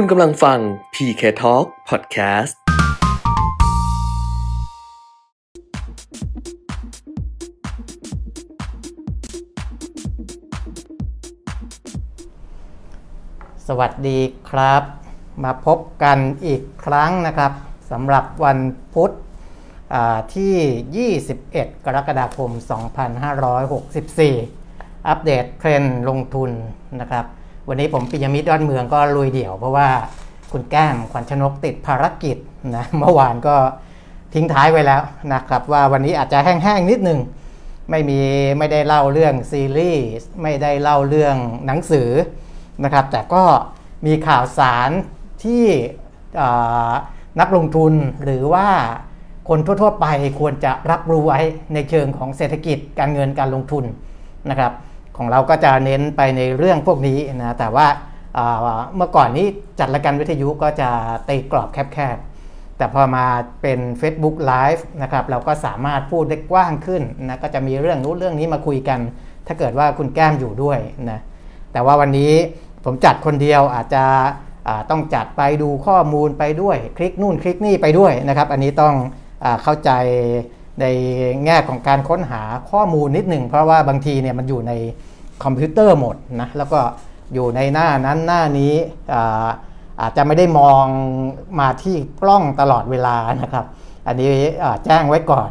คุณกำลังฟัง PK Talk Podcast สวัสดีครับ มาพบกันอีกครั้งนะครับสำหรับวันพุธที่ 21 กรกฎาคม 2564 อัปเดตเทรนด์ลงทุนนะครับ วันนี้ผมปิยมิตรยอดเมืองก็ลุยเดี่ยว เพราะว่าคุณแก้มขวัญชนกติดภารกิจนะเมื่อวานก็ทิ้งท้ายไว้แล้วนะครับ ว่าวันนี้อาจจะแห้งๆนิดนึงไม่มีไม่ได้เล่าเรื่องซีรีส์ไม่ได้เล่าเรื่องหนังสือนะครับ แต่ก็มีข่าวสารที่นักลงทุนหรือว่าคนทั่วๆไปควรจะรับรู้ไว้ในเชิงของเศรษฐกิจการเงินการลงทุนนะครับ ของเราก็จะเน้นไปในเรื่องพวกนี้นะแต่ว่าเมื่อก่อนนี้จัดรายการวิทยุก็จะตีกรอบแคบๆ แต่พอมาเป็น Facebook Live นะครับเราก็สามารถพูดได้กว้างขึ้นนะก็จะมีเรื่องนู้นเรื่องนี้มาคุยกัน ถ้าเกิดว่าคุณแก้มอยู่ด้วยนะแต่ว่าวันนี้ผมจัดคนเดียวอาจจะต้องจัดไปดูข้อมูลไปด้วย คลิกนู่นคลิกนี่ไปด้วยนะครับ อันนี้ต้องอเข้าใจ ในแง่ของการค้นหาข้อมูลนิดหนึ่งเพราะว่าบางทีเนี่ยมันอยู่ในคอมพิวเตอร์หมดนะแล้วก็อยู่ในหน้านั้นหน้านี้อาอาจจะไม่ได้มองมาที่กล้องตลอดเวลานะครับ อันนี้แจ้งไว้ก่อน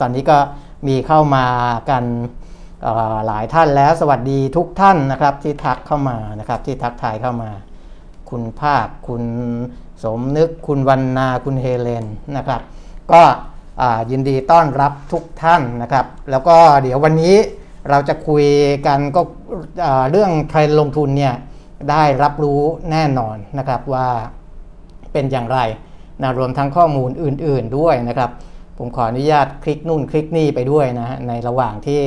ตอนนี้ก็มีเข้ามากันหลายท่านแล้วสวัสดีทุกท่านนะครับที่ทักเข้ามานะครับที่ทักทายเข้ามา คุณภาคคุณสมนึกคุณวันนาคุณเฮเลนนะครับ ก็ ยินดีต้อนรับทุกท่านนะครับ แล้วก็เดี๋ยววันนี้เราจะคุยกันก็เรื่องเทรนลงทุนเนี่ยได้รับรู้แน่นอนนะครับว่าเป็นอย่างไรนะรวมทั้งข้อมูลอื่น ๆด้วยนะครับ ผมขออนุญาตคลิกนู่นคลิกนี่ไปด้วยนะฮะในระหว่างที่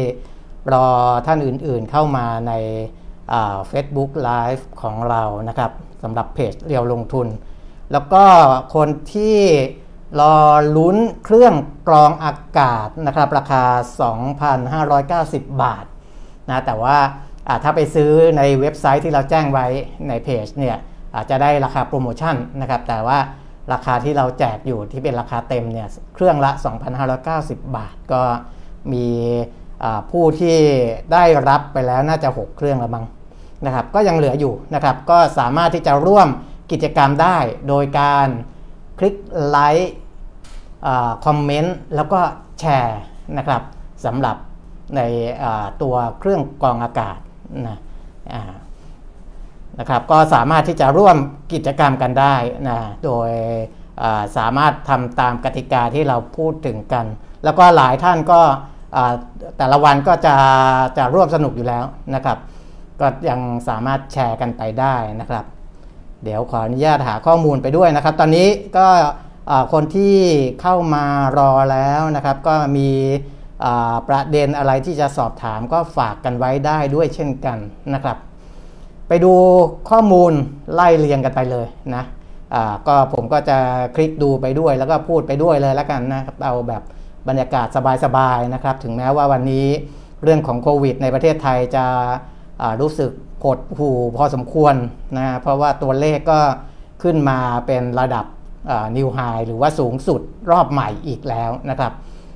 รอท่านอื่นๆเข้ามาในเฟซบุ๊กไลฟ์ของเรานะครับสำหรับเพจเรียลลงทุน แล้วก็คนที่ รอลุ้นเครื่องกรองอากาศนะครับ ราคา 2,590 บาทนะแต่ว่าถ้าไปซื้อในเว็บไซต์ที่เราแจ้งไว้ในเพจเนี่ยอาจจะได้ราคาโปรโมชั่นนะครับ แต่ว่าราคาที่เราแจกอยู่ที่เป็นราคาเต็มเนี่ยเครื่องละ 2,590 บาทก็มีผู้ที่ได้รับไปแล้วน่าจะ 6 เครื่องละมั้งนะครับ ก็ยังเหลืออยู่นะครับ ก็สามารถที่จะร่วมกิจกรรมได้โดยการคลิกไลค์ คอมเมนต์แล้วก็แชร์นะครับสำหรับในตัวเครื่องกรองอากาศนะนะครับก็สามารถที่จะร่วมกิจกรรมกันได้นะโดยสามารถทำตามกติกาที่เราพูดถึงกัน แล้วก็หลายท่านก็แต่ละวันก็จะจะร่วมสนุกอยู่แล้วนะครับ ก็ยังสามารถแชร์กันไปได้นะครับ เดี๋ยวขออนุญาตหาข้อมูลไปด้วยนะครับ ตอนนี้ก็ คนที่เข้ามารอแล้วนะครับ ก็มีประเด็นอะไรที่จะสอบถามก็ฝากกันไว้ได้ด้วยเช่นกันนะครับ ไปดูข้อมูลไล่เรียงกันไปเลยนะก็ผมก็จะคลิกดูไปด้วยแล้วก็พูดไปด้วยเลยแล้วกันนะครับเอาแบบบรรยากาศสบายๆนะครับ ถึงแม้ว่าวันนี้เรื่องของโควิด ในประเทศไทยจะรู้สึกหดหูพอสมควรนะเพราะว่าตัวเลขก็ขึ้นมาเป็นระดับ นิวไฮหรือว่าสูงสุดรอบใหม่อีกแล้วนะครับ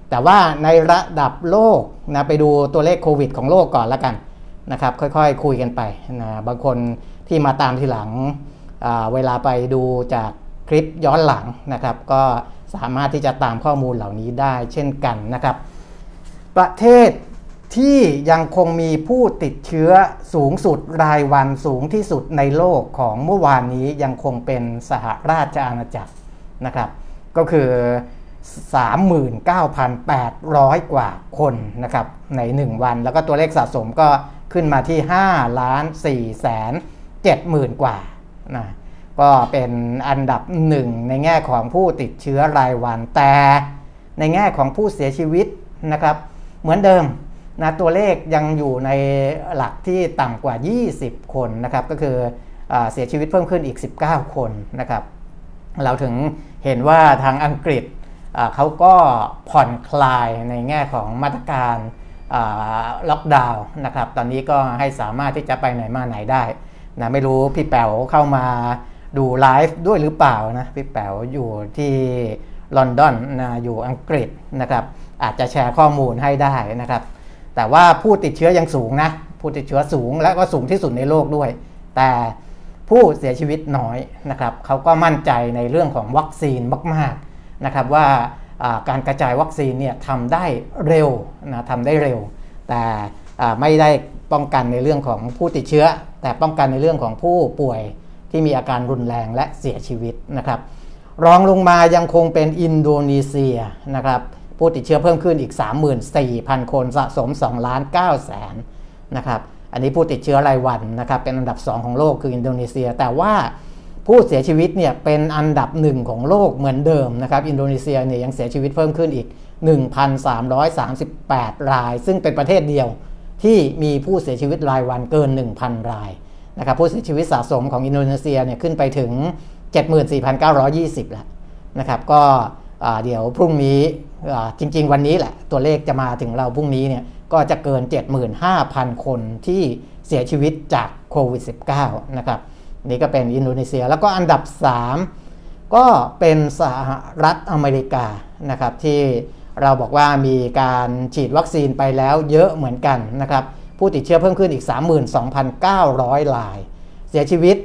แต่ว่าในระดับโลกนะไปดูตัวเลขโควิดของโลกก่อนล้วกันนะครับ ค่อยๆคคุยกันไปนะบางคนที่มาตามทีหลังเวลาไปดูจากคลิปย้อนหลังนะครับ ก็สามารถที่จะตามข้อมูลเหล่านี้ได้เช่นกันนะครับ ประเทศที่ยังคงมีผู้ติดเชื้อสูงสุดรายวันสูงที่สุดในโลกของเมื่อวานนี้ยังคงเป็นสหราชอาณาจักร นะครับ ก็คือ 39,800 กว่าคนนะครับใน 1 วัน แล้วก็ตัวเลขสะสมก็ขึ้นมาที่5ล้าน4แสน7หมื่นกว่านะก็เป็นอันดับหนึ่งในแง่ของผู้ติดเชื้อรายวัน แต่ในแง่ของผู้เสียชีวิตนะครับ เหมือนเดิมนะตัวเลขยังอยู่ในหลักที่ต่ำกว่า 20 คนนะครับ ก็คืออเสียชีวิตเพิ่มขึ้นอีก 19 คนนะครับ เราถึงเห็นว่าทางอังกฤษเขาก็ผ่อนคลายในแง่ของมาตรการล็อกดาวน์นะครับ ตอนนี้ก็ให้สามารถที่จะไปไหนมาไหนได้นะไม่รู้พี่แป๋วเข้ามาดูไลฟ์ด้วยหรือเปล่านะพี่แป๋วอยู่ที่ลอนดอนนะอยู่อังกฤษนะครับ อาจจะแชร์ข้อมูลให้ได้นะครับ แต่ว่าผู้ติดเชื้อยังสูงนะผู้ติดเชื้อสูงและก็สูงที่สุดในโลกด้วย แต่ ผู้เสียชีวิตน้อยนะครับเขาก็มั่นใจในเรื่องของวัคซีนมากๆนะครับว่าการกระจายวัคซีนเนี่ยทำได้เร็วนะทำได้เร็ว แต่ไม่ได้ป้องกันในเรื่องของผู้ติดเชื้อ แต่ป้องกันในเรื่องของผู้ป่วยที่มีอาการรุนแรงและเสียชีวิตนะครับ รองลงมายังคงเป็นอินโดนีเซียนะครับผู้ติดเชื้อเพิ่มขึ้นอีก 34,000 คนสะสม2ล้าน9แสนนะครับ อันนี้ผู้ติดเชื้อรายวันนะครับเป็นอันดับ 2 ของโลกคืออินโดนีเซีย แต่ว่าผู้เสียชีวิตเนี่ยเป็นอันดับหนึ่งของโลกเหมือนเดิมนะครับอินโดนีเซียเนี่ยยังเสียชีวิตเพิ่มขึ้นอีก 1,338 ราย ซึ่งเป็นประเทศเดียวที่มีผู้เสียชีวิตรายวันเกิน 1,000 รายนะครับผู้เสียชีวิตสะสมของอินโดนีเซียเนี่ยขึ้นไปถึง 74,920 แล้วนะครับก็เดี๋ยวพรุ่งนี้จริง ๆ วันนี้แหละตัวเลขจะมาถึงเราพรุ่งนี้เนี่ย ก็จะเกิน 75,000 คนที่เสียชีวิตจากโควิด -19 นะครับ นี่ก็เป็นอินโดนีเซีย แล้วก็อันดับ 3 ก็เป็นสหรัฐอเมริกานะครับ ที่เราบอกว่ามีการฉีดวัคซีนไปแล้วเยอะเหมือนกันนะครับ ผู้ติดเชื้อเพิ่มขึ้นอีก 32,900ราย เสียชีวิต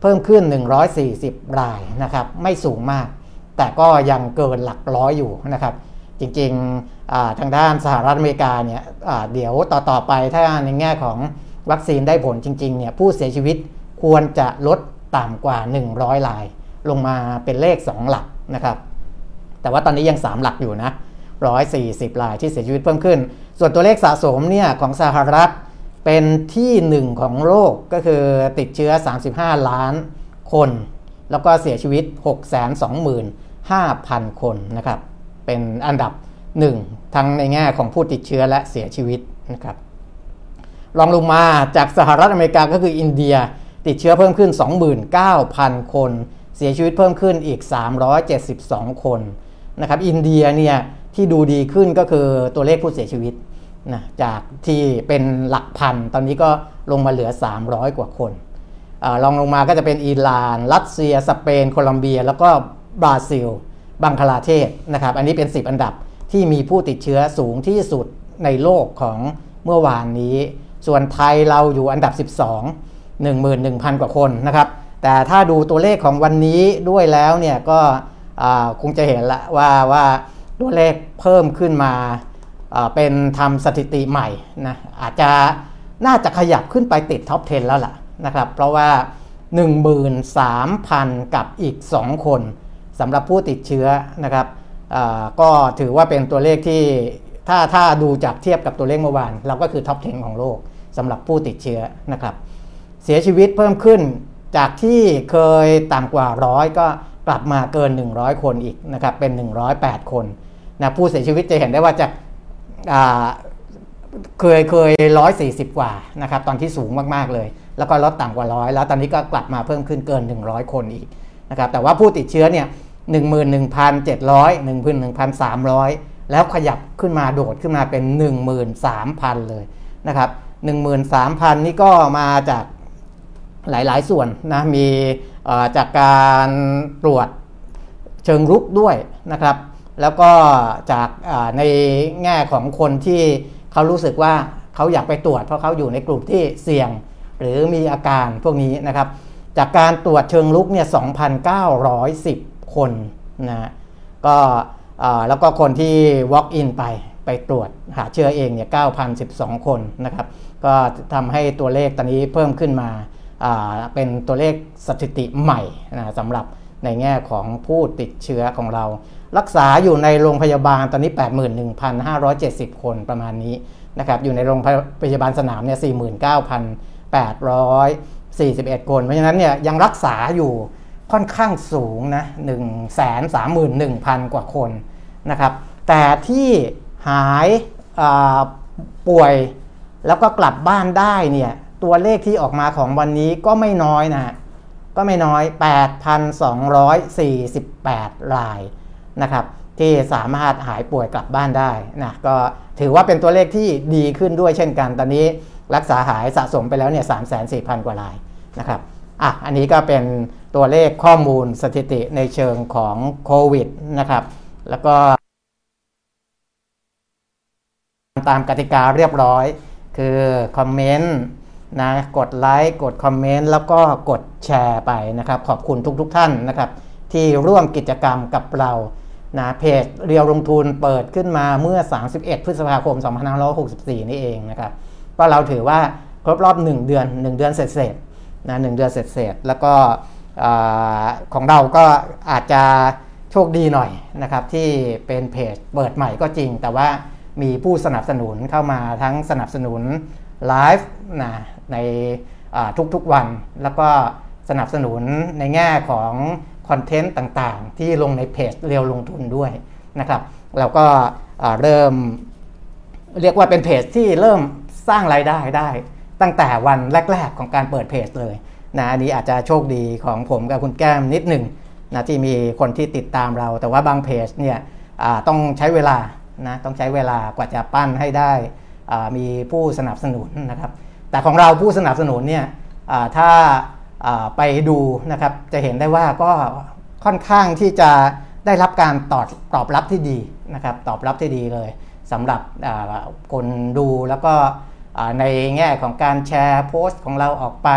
เพิ่มขึ้น 140 รายนะครับ ไม่สูงมาก แต่ก็ยังเกินหลักร้อยอยู่นะครับ จริงๆ ทางด้านสหรัฐอเมริกาเนี่ยเดี๋ยวต่อๆไปถ้าในแง่ของวัคซีนได้ผลจริงๆเนี่ยผู้เสียชีวิตควรจะลดต่ำกว่า 100ราย ลงมาเป็นเลข 2 หลักนะครับ แต่ว่าตอนนี้ยัง 3 หลักอยู่นะ 140รายที่เสียชีวิตเพิ่มขึ้น ส่วนตัวเลขสะสมเนี่ยของสหรัฐเป็นที่หนึ่งของโลกก็คือติดเชื้อ 35 ล้านคน แล้วก็เสียชีวิต 625,000 คนนะครับ เป็นอันดับ หนึ่งทั้งในแง่ของผู้ติดเชื้อและเสียชีวิตนะครับรองลงมาจากสหรัฐอเมริกาก็คืออินเดียติดเชื้อเพิ่มขึ้น 29,000 คน เสียชีวิตเพิ่มขึ้นอีก 372 คนนะครับอินเดียเนี่ยที่ดูดีขึ้นก็คือตัวเลขผู้เสียชีวิตนะจากที่เป็นหลักพัน ตอนนี้ก็ลงมาเหลือ 300 กว่าคนอลองลงมาก็จะเป็นอิหร่าน รัสเซีย สเปน โคลอมเบีย แล้วก็บราซิล บังคลาเทศนะครับ อันนี้เป็น 10 อันดับ ที่มีผู้ติดเชื้อสูงที่สุดในโลกของเมื่อวานนี้ ส่วนไทยเราอยู่อันดับ 12 11,000 กว่าคนนะครับ แต่ถ้าดูตัวเลขของวันนี้ด้วยแล้วเนี่ยก็คงจะเห็นละว่าว่าตัวเลขเพิ่มขึ้นมาเป็นทำสถิติใหม่นะอาจจะน่าจะขยับขึ้นไปติดท็อป 10 แล้วล่ะนะครับ เพราะว่า 13,000 กับอีก 2 คนสำหรับผู้ติดเชื้อนะครับ ก็ถือว่าเป็นตัวเลขที่ถ้าถ้าดูจากเทียบกับตัวเลขเมื่อวาน เราก็คือท็อป 10 ของโลกสำหรับผู้ติดเชื้อนะครับ เสียชีวิตเพิ่มขึ้นจากที่เคยต่ำกว่าร้อยก็กลับมาเกิน 100 คนอีกนะครับเป็น 108 คนนะผู้เสียชีวิตจะเห็นได้ว่าจากเคยเคยร้อยสี่สิบกว่านะครับตอนที่สูงมาก ๆ เลย แล้วก็ลดต่ำกว่าร้อยแล้วตอนนี้ก็กลับมาเพิ่มขึ้นเกิน 100 คนอีกนะครับแต่ว่าผู้ติดเชื้อเนี่ย หนึ่งหมื่นหนึ่งพันเจ็ดร้อยหนึ่งพันหนึ่งพันสามร้อยแล้วขยับขึ้นมาโดดขึ้นมาเป็นหนึ่งหมื่นสามพันเลยนะครับหนึ่งหมื่นสามพันนี่ก็มาจากหลาย ๆ ส่วนนะ มีจากการตรวจเชิงรุกด้วยนะครับ แล้วก็จากในแง่ของคนที่เขารู้สึกว่าเขาอยากไปตรวจ เพราะเขาอยู่ในกลุ่มที่เสี่ยงหรือมีอาการพวกนี้นะครับ จากการตรวจเชิงลุกเนี่ย2,910 คนนะก็แล้วก็คนที่ walk in ไปไปตรวจหาเชื้อเองเนี่ย9,012 คนนะครับ ก็ทำให้ตัวเลขตอนนี้เพิ่มขึ้นมาเป็นตัวเลขสถิติใหม่นะสำหรับในแง่ของผู้ติดเชื้อของเรา รักษาอยู่ในโรงพยาบาลตอนนี้ 81,570 คนประมาณนี้นะครับอยู่ในโรงพยาบาลสนามเนี่ย49,841 คน เพราะฉะนั้นเนี่ยยังรักษาอยู่ ค่อนข้างสูงนะ131,000กว่าคนนะครับ แต่ที่หายป่วยแล้วก็กลับบ้านได้เนี่ยตัวเลขที่ออกมาของวันนี้ก็ไม่น้อยนะก็ไม่น้อย 8,248 รายนะครับที่สามารถหายป่วยกลับบ้านได้นะก็ถือว่าเป็นตัวเลขที่ดีขึ้นด้วยเช่นกัน ตอนนี้รักษาหายสะสมไปแล้วเนี่ยสามแสนสี่พันกว่ารายนะครับอะอันนี้ก็เป็น ตัวเลขข้อมูลสถิติในเชิงของโควิดนะครับ แล้วก็ตามกติกาเรียบร้อย คือคอมเมนต์นะกดไลค์กดคอมเมนต์แล้วก็กดแชร์ไปนะครับ ขอบคุณทุกๆทท่านนะครับ ที่ร่วมกิจกรรมกับเรานะเพจเรียวลงทุนเปิดขึ้นมาเมื่อ 31 พฤษภาคม 2564 นี่เองนะครับก็เราถือว่าครบรอบ 1 เดือน 1 เดือนเสร็จๆนะหเดือนเสร็จๆแล้วก็ ของเราก็อาจจะโชคดีหน่อยนะครับที่เป็นเพจเปิดใหม่ก็จริง แต่ว่ามีผู้สนับสนุนเข้ามาทั้งสนับสนุนไลฟ์นะในทุกๆวัน แล้วก็สนับสนุนในแง่ของคอนเทนต์ต่างๆ ที่ลงในเพจเรียวลงทุนด้วยนะครับเราก็เริ่มเรียกว่าเป็นเพจที่เริ่มสร้างรายได้ได้ ตั้งแต่วันแรก ๆ ของการเปิดเพจเลย นะอันนี้อาจจะโชคดีของผมกับคุณแก้มนิดหนึ่งนะที่มีคนที่ติดตามเรา แต่ว่าบางเพจเนี่ยต้องใช้เวลานะต้องใช้เวลากว่าจะปั้นให้ได้มีผู้สนับสนุนนะครับ แต่ของเราผู้สนับสนุนเนี่ยถ้าไปดูนะครับจะเห็นได้ว่าก็ค่อนข้างที่จะได้รับการตอบตอบรับที่ดีนะครับตอบรับที่ดีเลยสำหรับคนดูแล้วก็ในแง่ของการแชร์โพสต์ของเราออกไป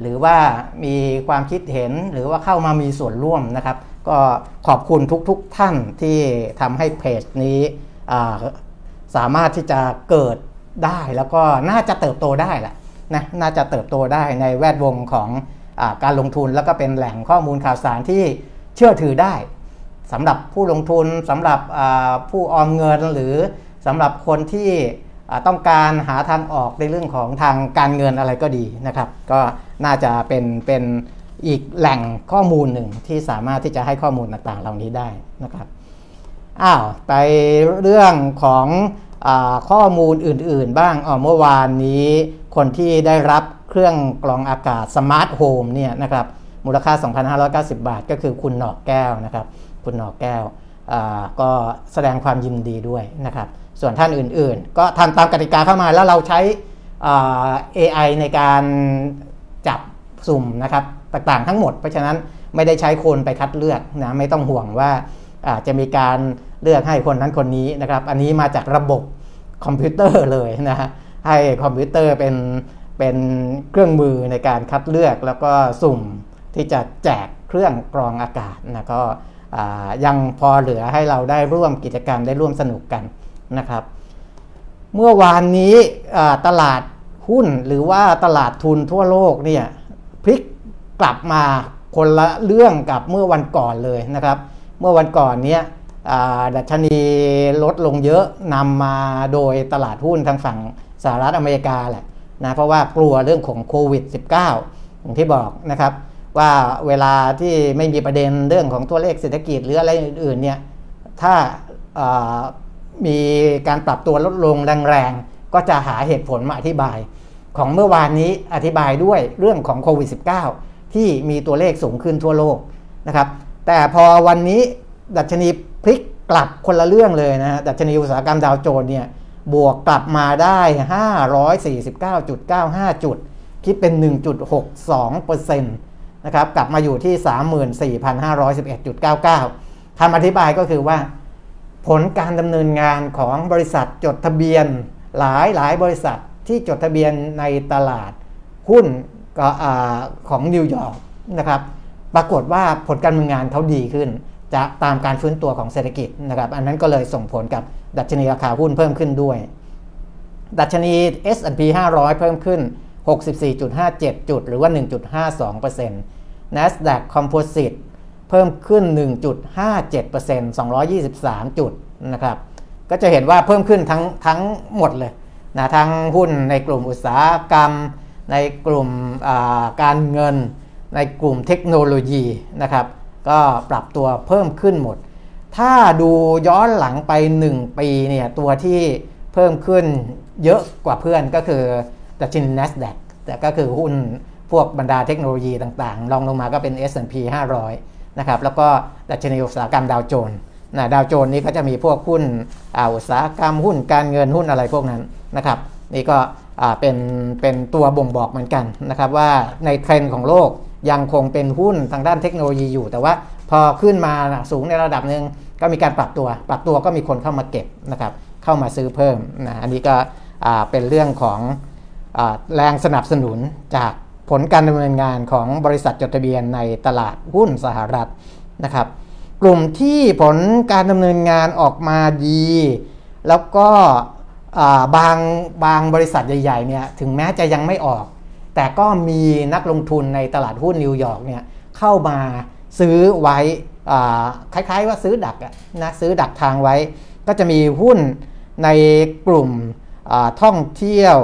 หรือว่ามีความคิดเห็นหรือว่าเข้ามามีส่วนร่วมนะครับ ก็ขอบคุณทุกๆทท่านที่ทำให้เพจนี้สามารถที่จะเกิดได้แล้วก็น่าจะเติบโตได้แหละนะน่าจะเติบโตได้ในแวดวงของอการลงทุนแล้วก็เป็นแหล่งข้อมูลข่าวสารที่เชื่อถือได้สำหรับผู้ลงทุนสำหรับผู้ออมเงินหรือสำหรับคนที่ต้องการหาทางออกในเรื่องของทางการเงินอะไรก็ดีนะครับ ก็ น่าจะเป็นเป็นอีกแหล่งข้อมูลหนึ่งที่สามารถที่จะให้ข้อมูลต่างๆ เหล่านี้ได้นะครับอ้าวไปเรื่องของอข้อมูลอื่นๆ บ้างอ๋อเมื่อวานนี้คนที่ได้รับเครื่องกรองอากาศสมาร์ทโฮมเนี่ยนะครับมูลค่า 2,590 บาท ก็คือคุณหนอกแก้วนะครับคุณหนอกแก้วก็แสดงความยินดีด้วยนะครับ ส่วนท่านอื่นๆ ก็ทำตามกติกาเข้ามาแล้วเราใช้ AI ในการ สุ่มนะครับต่างๆ ทั้งหมด เพราะฉะนั้นไม่ได้ใช้คนไปคัดเลือกนะไม่ต้องห่วงว่าจะมีการเลือกให้คนนั้นคนนี้นะครับ อันนี้มาจากระบบคอมพิวเตอร์เลยนะฮะให้คอมพิวเตอร์เป็นเป็นเครื่องมือในการคัดเลือกแล้วก็สุ่มที่จะแจกเครื่องกรองอากาศนะก็ยังพอเหลือให้เราได้ร่วมกิจกรรมได้ร่วมสนุกกันนะครับ เมื่อวานนี้ตลาดหุ้นหรือว่าตลาดทุนทั่วโลกเนี่ย พลิกกลับมาคนละเรื่องกับเมื่อวันก่อนเลยนะครับ เมื่อวันก่อนเนี้ยดัชนีลดลงเยอะนำมาโดยตลาดหุ้นทางฝั่งสหรัฐอเมริกาแหละนะเพราะว่ากลัวเรื่องของโควิด -19 อย่างที่บอกนะครับ ว่าเวลาที่ไม่มีประเด็นเรื่องของตัวเลขเศรษฐกิจหรืออะไรอื่นๆเนี่ยถ้ามีการปรับตัวลดลงแรงๆ ก็จะหาเหตุผลมาอธิบาย ของเมื่อวานนี้อธิบายด้วยเรื่องของโควิด -19 ที่มีตัวเลขสูงขึ้นทั่วโลกนะครับ แต่พอวันนี้ดัชนีพลิกกลับคนละเรื่องเลยนะฮะดัชนีอุตสาหกรรมดาวโจนเนี่ยบวกกลับมาได้ 549.95 จุด คิดเป็น 1.62%นะครับกลับมาอยู่ที่ 34,511.99คำอธิบายก็คือว่า ผลการดำเนินงานของบริษัทจดทะเบียนหลายหลายบริษัท ที่จดทะเบียนในตลาดหุ้นของนิวยอร์กนะครับ ปรากฏว่าผลการดำเนินงานเขาดีขึ้น จะตามการฟื้นตัวของเศรษฐกิจนะครับ อันนั้นก็เลยส่งผลกับดัชนีราคาหุ้นเพิ่มขึ้นด้วย ดัชนี S&P 500 เพิ่มขึ้น 64.57 จุด หรือว่า 1.52% NASDAQ Composite เพิ่มขึ้น 1.57% 223 จุดนะครับ ก็จะเห็นว่าเพิ่มขึ้นทั้งทั้งหมดเลย นะทั้งหุ้นในกลุ่มอุตสาหกรรม ในกลุ่มการเงิน ในกลุ่มเทคโนโลยีนะครับก็ปรับตัวเพิ่มขึ้นหมด ถ้าดูย้อนหลังไป 1 ปีเนี่ยตัวที่เพิ่มขึ้นเยอะกว่าเพื่อนก็คือดัชนี NASDAQ แต่ก็คือหุ้นพวกบรรดาเทคโนโลยีต่างๆ ลองลงมาก็เป็น S&P 500 นะครับ แล้วก็ดัชนีอุตสาหกรรมดาวโจนส์นะดาวโจนส์นี้ก็จะมีพวกหุ้นอุตสาหกรรมหุ้นการเงินหุ้นอะไรพวกนั้น นะครับนี่ก็เป็นเป็นตัวบ่งบอกเหมือนกันนะครับว่าในเทรนด์ของโลกยังคงเป็นหุ้นทางด้านเทคโนโลยีอยู่ แต่ว่าพอขึ้นมาสูงในระดับหนึ่งก็มีการปรับตัว ปรับตัวก็มีคนเข้ามาเก็บนะครับเข้ามาซื้อเพิ่มนะอันนี้ก็เป็นเรื่องของอแรงสนับสนุนจากผลการดำเนินงานของบริษัทจดทะเบียนในตลาดหุ้นสหรัฐนะครับกลุ่มที่ผลการดำเนินงานออกมาดี แล้วก็ บางบางบริษัทใหญ่ๆเนี่ยถึงแม้จะยังไม่ออก แต่ก็มีนักลงทุนในตลาดหุ้นนิวยอร์กเนี่ยเข้ามาซื้อไว้คล้ายๆว่าซื้อดักนะซื้อดักทางไว้ ก็จะมีหุ้นในกลุ่มท่องเที่ยว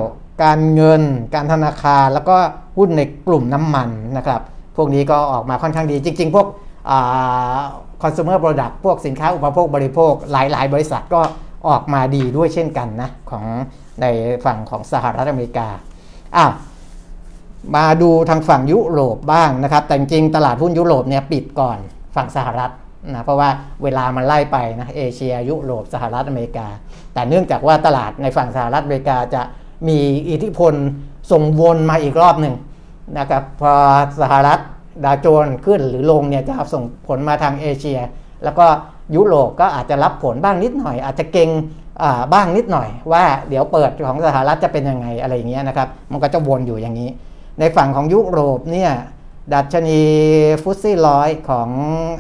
การเงิน การธนาคาร แล้วก็หุ้นในกลุ่มน้ำมันนะครับ พวกนี้ก็ออกมาค่อนข้างดี จริง ๆ พวก consumer product พวกสินค้าอุปโภคบริโภคหลาย ๆ บริษัทก็ ออกมาดีด้วยเช่นกันนะของในฝั่งของสหรัฐอเมริกาอ้าวมาดูทางฝั่งยุโรปบ้างนะครับ แต่จริงตลาดหุ้นยุโรปเนี่ยปิดก่อนฝั่งสหรัฐนะเพราะว่าเวลามันไล่ไปนะเอเชียยุโรปสหรัฐอเมริกา แต่เนื่องจากว่าตลาดในฝั่งสหรัฐอเมริกาจะมีอิทธิพลส่งวนมาอีกรอบหนึ่งนะครับพอสหรัฐดาวโจนขึ้นหรือลงเนี่ยจะส่งผลมาทางเอเชีย แล้วก็ ยุโรปก็อาจจะรับผลบ้างนิดหน่อย อาจจะเก่งบ้างนิดหน่อย ว่าเดี๋ยวเปิดของสหรัฐจะเป็นยังไงอะไรอย่างเงี้ยนะครับ มันก็จะวนอยู่อย่างนี้ ในฝั่งของยุโรปเนี่ยดัชนีฟุตซี่ร้อยของ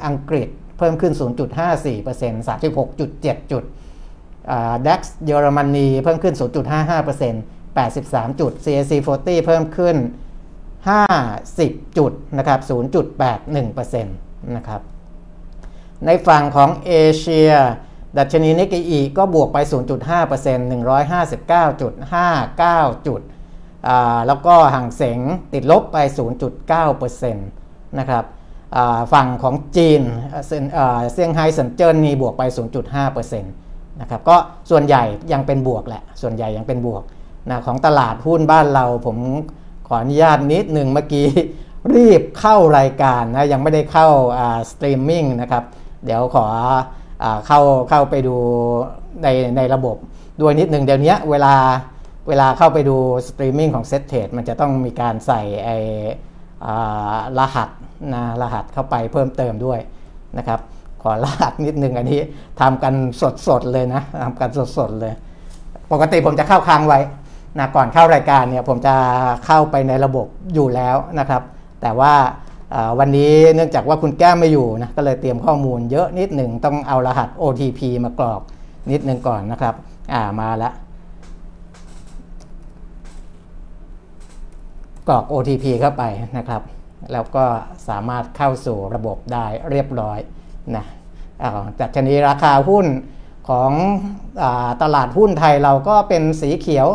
อังกฤษเพิ่มขึ้น 0.54% 36.7 จุดดัคเยอรมนีเพิ่มขึ้น 0.55% 83 จุด CAC 40 เพิ่มขึ้น 50 จุดนะครับ 0.81%นะครับ ในฝั่งของเอเชีย ดัชนีนิกเกอีก็บวกไป 0.5% 159.59 จุด แล้วก็ฮั่งเส็งติดลบไป 0.9%นะครับฝั่งของจีนเซี่ยงไฮ้เซินเจิ้นนี่บวกไป 0.5%นะครับก็ส่วนใหญ่ยังเป็นบวกแหละ ส่วนใหญ่ยังเป็นบวกนะของตลาดหุ้นบ้านเราผมขออนุญาตนิดหนึ่งเมื่อกี้รีบเข้ารายการนะยังไม่ได้เข้าสตรีมมิ่งนะครับ เดี๋ยวขออเข้าเข้าไปดูในในระบบด้วยนิดหนึ่งเดี๋ยวนี้เวลาเวลาเข้าไปดูสตรีมมิ่งของ Settrade มันจะต้องมีการใส่ไอรหัสนะรหัสเข้าไปเพิ่มเติมด้วยนะครับ ขอรหัสนิดหนึ่งอันนี้ทำกันสดๆเลยนะทำกันสดๆเลย ปกติผมจะเข้าค้างไว้นะก่อนเข้ารายการเนี่ยผมจะเข้าไปในระบบอยู่แล้วนะครับ แต่ว่า วันนี้เนื่องจากว่าคุณแก้มไม่อยู่นะก็เลยเตรียมข้อมูลเยอะนิดหนึ่งต้องเอารหัส OTP มากรอกนิดหนึ่งก่อนนะครับอ่ามาแล้วกรอก OTP เข้าไปนะครับ แล้วก็สามารถเข้าสู่ระบบได้เรียบร้อยนะจากชนีราคาหุ้นของอตลาดหุ้นไทยเราก็เป็นสีเขียว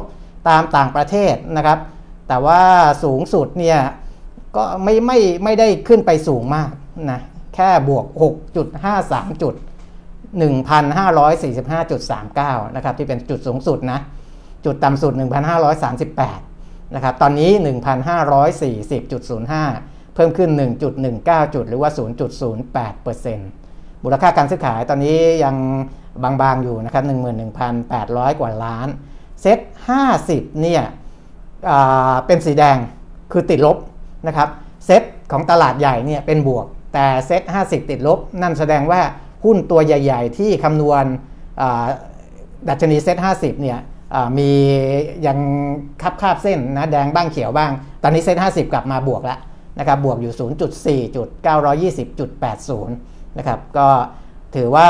ตามต่างประเทศนะครับ แต่ว่าสูงสุดเนี่ย ก็ไม่ไม่ไม่ได้ขึ้นไปสูงมากนะแค่บวก 6.53 จุด 1,545.39 นะครับที่เป็นจุดสูงสุดนะ จุดต่ำสุด 1,538 นะครับ ตอนนี้ 1,540.05 เพิ่มขึ้น 1.19 จุด หรือว่า 0.08%มูลค่าการซื้อขายตอนนี้ยังบางๆอยู่นะครับ 11,800 กว่าล้าน เซ็ต50 เนี่ยเป็นสีแดงคือติดลบ นะครับเซ็ตของตลาดใหญ่เนี่ยเป็นบวก แต่ SET50 ติดลบ นั่นแสดงว่าหุ้นตัวใหญ่ ๆ ที่คำนวณดัชนี SET50 เนี่ยมียังคับคาบเส้นนะแดงบ้างเขียวบ้าง ตอนนี้ SET50 กลับมาบวกแล้วนะครับบวกอยู่ 0.4.920.80 นะครับก็ถือว่า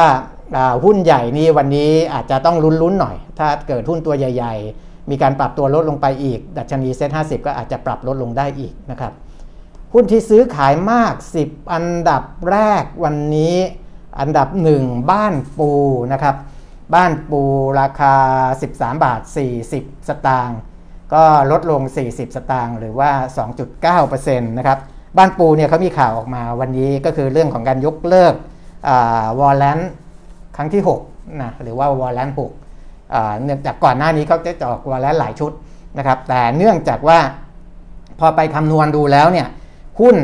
หุ้นใหญ่นี่วันนี้อาจจะต้องลุ้นๆหน่อย ถ้าเกิดหุ้นตัวใหญ่ ๆ มีการปรับตัวลดลงไปอีก ดัชนีเซ็ต50 ก็อาจจะปรับลดลงได้อีกนะครับ หุ้นที่ซื้อขายมาก 10 อันดับแรกวันนี้ อันดับ 1 บ้านปูนะครับ บ้านปูราคา 13 บาท 40 สตางค์ก็ลดลง 40 สตางค์หรือว่า 2.9%นะครับบ้านปูเนี่ยเขามีข่าวออกมาวันนี้ก็คือเรื่องของการยกเลิกวอลเลนครั้งที่6นะหรือว่าวอลเลน6เนื่องจากก่อนหน้านี้เขาจะจอกวอลเลนหลายชุดนะครับแต่เนื่องจากว่าพอไปคำนวณดูแล้วเนี่ย หุ้น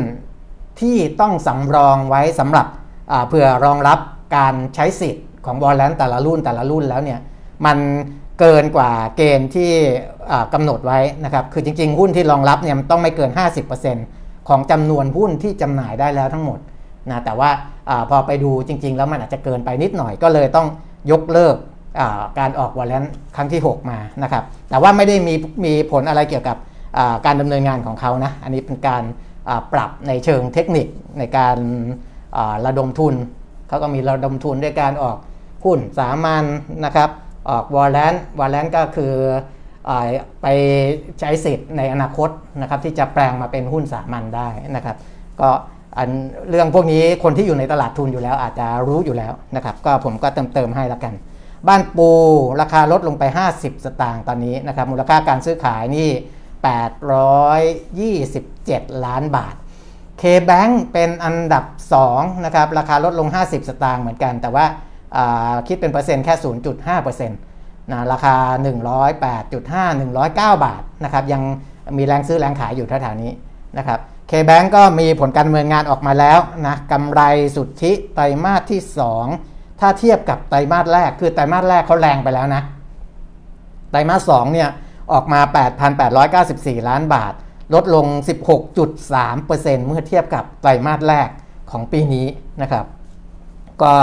ที่ต้องสำรองไว้สำหรับเพื่อรองรับการใช้สิทธิ์ของบอลแลนแต่ละรุ่นแต่ละรุ่นแล้วเนี่ยมันเกินกว่าเกณฑ์ที่กำหนดไว้นะครับคือจริง ๆ หุ้นที่รองรับเนี่ยมันต้องไม่เกิน 50%ขของจำนวนหุ้นที่จำหน่ายได้แล้วทั้งหมดนะแต่ว่าอพอไปดูจริง ๆ แล้วมันอาจจะเกินไปนิดหน่อยก็เลยต้องยกเลิกการออกวอลเลนครั้งที่ 6 มานะครับแต่ว่าไม่ได้มีมีผลอะไรเกี่ยวกับการดำเนินงานของเขานะอันนี้เป็นการ ปรับในเชิงเทคนิคในการระดมทุน เขาก็มีระดมทุนด้วยการออกหุ้นสามัญนะครับ ออกวอลเลนวอลเลนก็คือไปใช้สิทธิ์ในอนาคตนะครับที่จะแปลงมาเป็นหุ้นสามัญได้นะครับ ก็อันเรื่องพวกนี้คนที่อยู่ในตลาดทุนอยู่แล้วอาจจะรู้อยู่แล้วนะครับ ก็ผมก็เติมเติมให้แล้วกัน บ้านปูราคาลดลงไป 50 สตางค์ตอนนี้นะครับ มูลค่าการซื้อขายนี่ 827 ล้านบาท K-Bank เป็นอันดับ2นะครับราคาลดลง 50 สตางค์เหมือนกัน แต่ว่าคิดเป็นเปอร์เซ็นต์แค่ 0.5%นะราคา 108.5 109 บาทนะครับยังมีแรงซื้อแรงขายอยู่แถวๆนี้นะครับ K-Bank ก็มีผลการดำเนินงานออกมาแล้วนะกำไรสุทธิไตรมาสที่ 2 ถ้าเทียบกับไตรมาสแรกคือไตรมาสแรกเขาแรงไปแล้วนะไตรมาส2เนี่ย ออกมา 8,894 ล้านบาท ลดลง 16.3%เมื่อเทียบกับไตรมาสแรกของปีนี้นะครับ ก็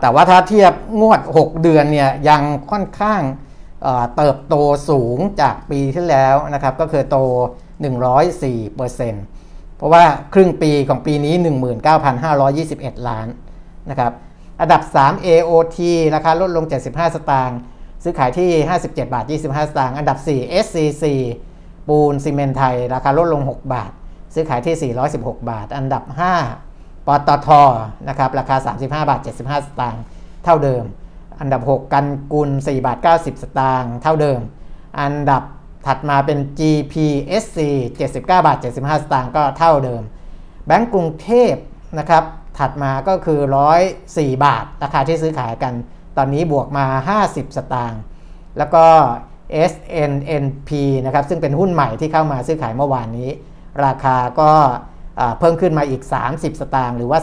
แต่ว่าถ้าเทียบงวด 6 เดือนเนี่ยยังค่อนข้างเติบโตสูงจากปีที่แล้วนะครับ ก็คือโต 104%เพราะว่าครึ่งปีของปีนี้ 19,521 ล้านนะครับ อันดับ 3 AOT ราคาลดลง 75 สตางค์ ซื้อขายที่ 57 บาท 25 สตางค์อันดับ 4 SCC ปูนซีเมนไทย ราคาลดลง 6 บาท ซื้อขายที่ 416 บาท อันดับ 5ปตทนะครับราคา 35 บาท 75 สตางค์เท่าเดิม อันดับ 6 กันกุล 4 บาท 90 สตางค์เท่าเดิม อันดับถัดมาเป็น GPSC 79 บาท 75 สตางค์ก็เท่าเดิม แบงก์กรุงเทพนะครับถัดมาก็คือ 104 บาท ราคาที่ซื้อขายกัน ตอนนี้บวกมา 50 สตางค์ แล้วก็ SNNP นะครับซึ่งเป็นหุ้นใหม่ที่เข้ามาซื้อขายเมื่อวานนี้ ราคาก็เพิ่มขึ้นมาอีก 30 สตางค์หรือว่า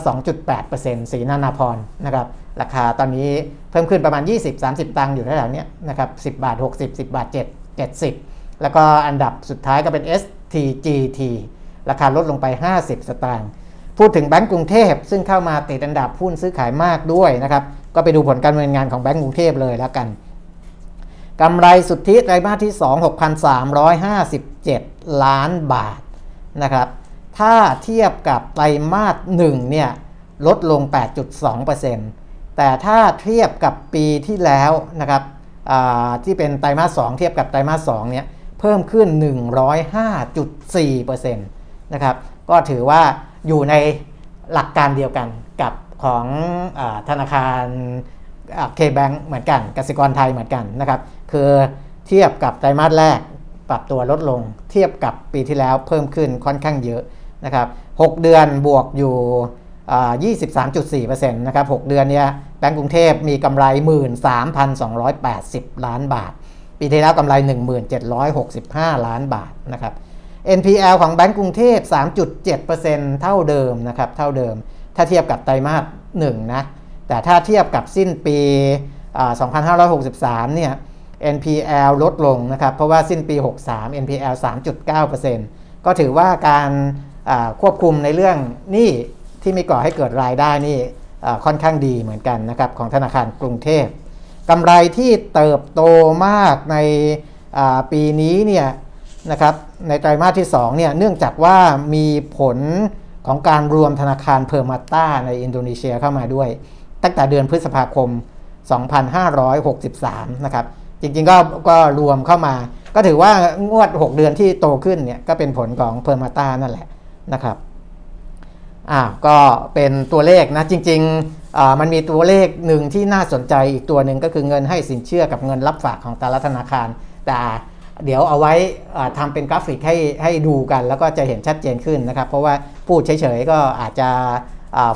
2.8%สีนานาพรนะครับราคาตอนนี้เพิ่มขึ้นประมาณ 20-30 ตังค์อยู่แถวๆนี้นะครับ10 บาท 60 10 บาท 7 70 แล้วก็อันดับสุดท้ายก็เป็น STGT ราคาลดลงไป 50 สตางค์พูดถึงแบงก์กรุงเทพซึ่งเข้ามาติดอันดับหุ้นซื้อขายมากด้วยนะครับก็ไปดูผลการดำเนินงานของแบงก์กรุงเทพเลยแล้วกันกำไรสุทธิไตรมาสที่ 2 6,357 ล้านบาทนะครับ ถ้าเทียบกับไตรมาส1เนี่ยลดลง 8.2%แต่ถ้าเทียบกับปีที่แล้วนะครับที่เป็นไตรมาส2เทียบกับไตรมาส2เนี่ยเพิ่มขึ้น 105.4%นะครับ ก็ถือว่าอยู่ในหลักการเดียวกันกับ ของอธนาคารเคแบงเหมือนกันกสิกรไทยเหมือนกันนะครับคือเทียบกับไตรมาสแรกปรับตัวลดลง เทียบกับปีที่แล้วเพิ่มขึ้นค่อนข้างเยอะนะครับ6เดือนบวกอยู่ 23.4%นะครับ 6 เดือนเนี้ยแบงก์กรุงเทพมีกำไร 13,280 ล้านบาท ปีที่แล้วกำไร 1765 ล้านบาทนะครับ NPL ของแบงก์กรุงเทพ 3.7%เท่าเดิมนะครับ เท่าเดิม ถ้าเทียบกับไตรมาส1นะ แต่ถ้าเทียบกับสิ้นปี 2563 เนี่ย NPL ลดลงนะครับ เพราะว่าสิ้นปี 63 NPL 3.9%ก็ถือว่าการควบคุมในเรื่องนี่ที่มีก่อให้เกิดรายได้นี่ค่อนข้างดีเหมือนกันนะครับของธนาคารกรุงเทพกำไรที่เติบโตมากในปีนี้เนี่ยนะครับในไตรมาสที่2เนี่ยเนื่องจากว่ามีผล ของการรวมธนาคารเพอร์มาต้าในอินโดนีเซียเข้ามาด้วย ตั้งแต่เดือนพฤษภาคม 2563 นะครับ จริงๆก็ก็รวมเข้ามา ก็ถือว่างวด 6 เดือนที่โตขึ้นเนี่ยก็เป็นผลของเพอร์มาต้านั่นแหละนะครับอ่าก็เป็นตัวเลขนะจริงๆมันมีตัวเลขหนึ่งที่น่าสนใจอีกตัวหนึ่งก็คือเงินให้สินเชื่อกับเงินรับฝากของแต่ละธนาคารแต่ เดี๋ยวเอาไว้ทำเป็นกราฟิกให้ให้ดูกันแล้วก็จะเห็นชัดเจนขึ้นนะครับ เพราะว่าพูดเฉยๆก็อาจจะ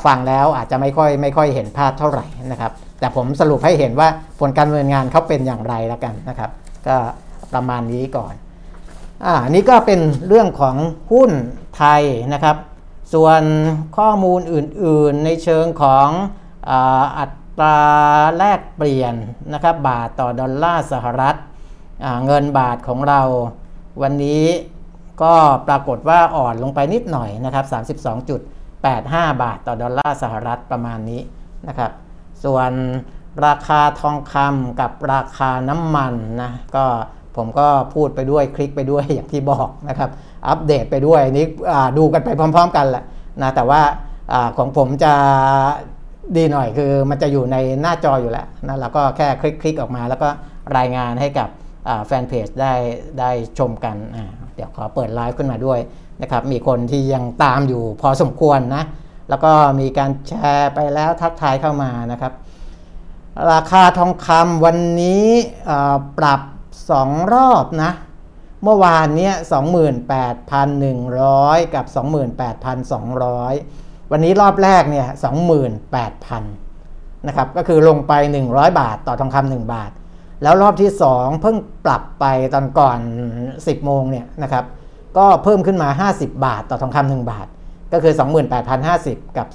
ฟังแล้วอาจจะไม่ค่อยไม่ค่อยเห็นภาพเท่าไหร่นะครับ แต่ผมสรุปให้เห็นว่าผลการดำเนินงานเขาเป็นอย่างไรแล้วกันนะครับ ก็ประมาณนี้ก่อนอ่านี้ก็เป็นเรื่องของหุ้นไทยนะครับ ส่วนข้อมูลอื่นๆในเชิงของอัตราแลกเปลี่ยนนะครับบาทต่อดอลลาร์สหรัฐ เงินบาทของเรา วันนี้ก็ปรากฏว่าอ่อนลงไปนิดหน่อยนะครับ32.85 บาทต่อดอลลาร์สหรัฐประมาณนี้นะครับ ส่วนราคาทองคำกับราคาน้ำมันนะก็ผมก็พูดไปด้วยคลิกไปด้วยอย่างที่บอกนะครับ อัปเดตไปด้วยนี่ดูกันไปพร้อม ๆ กันแหละนะแต่ว่าอของผมจะดีหน่อยคือมันจะอยู่ในหน้าจออยู่แล้วนะเราก็แค่คลิกคลิกออกมา แล้วก็รายงานให้กับ แฟนเพจได้ได้ชมกัน เดี๋ยวขอเปิดไลฟ์ขึ้นมาด้วยนะครับ มีคนที่ยังตามอยู่พอสมควรนะ แล้วก็มีการแชร์ไปแล้วทักทายเข้ามานะครับ ราคาทองคำวันนี้ปรับ 2 รอบนะ เมื่อวานเนี้ย28,100 กับ 28,200 วันนี้รอบแรกเนี่ย28,000นะครับ ก็คือลงไป 100 บาทต่อทองคำ1บาท แล้วรอบที่ 2 เพิ่งปรับไปตอนก่อน 10 โมงเนี่ยนะครับก็เพิ่มขึ้นมา 50 บาทต่อทองคำ1บาท ก็คือ 28,050 กับ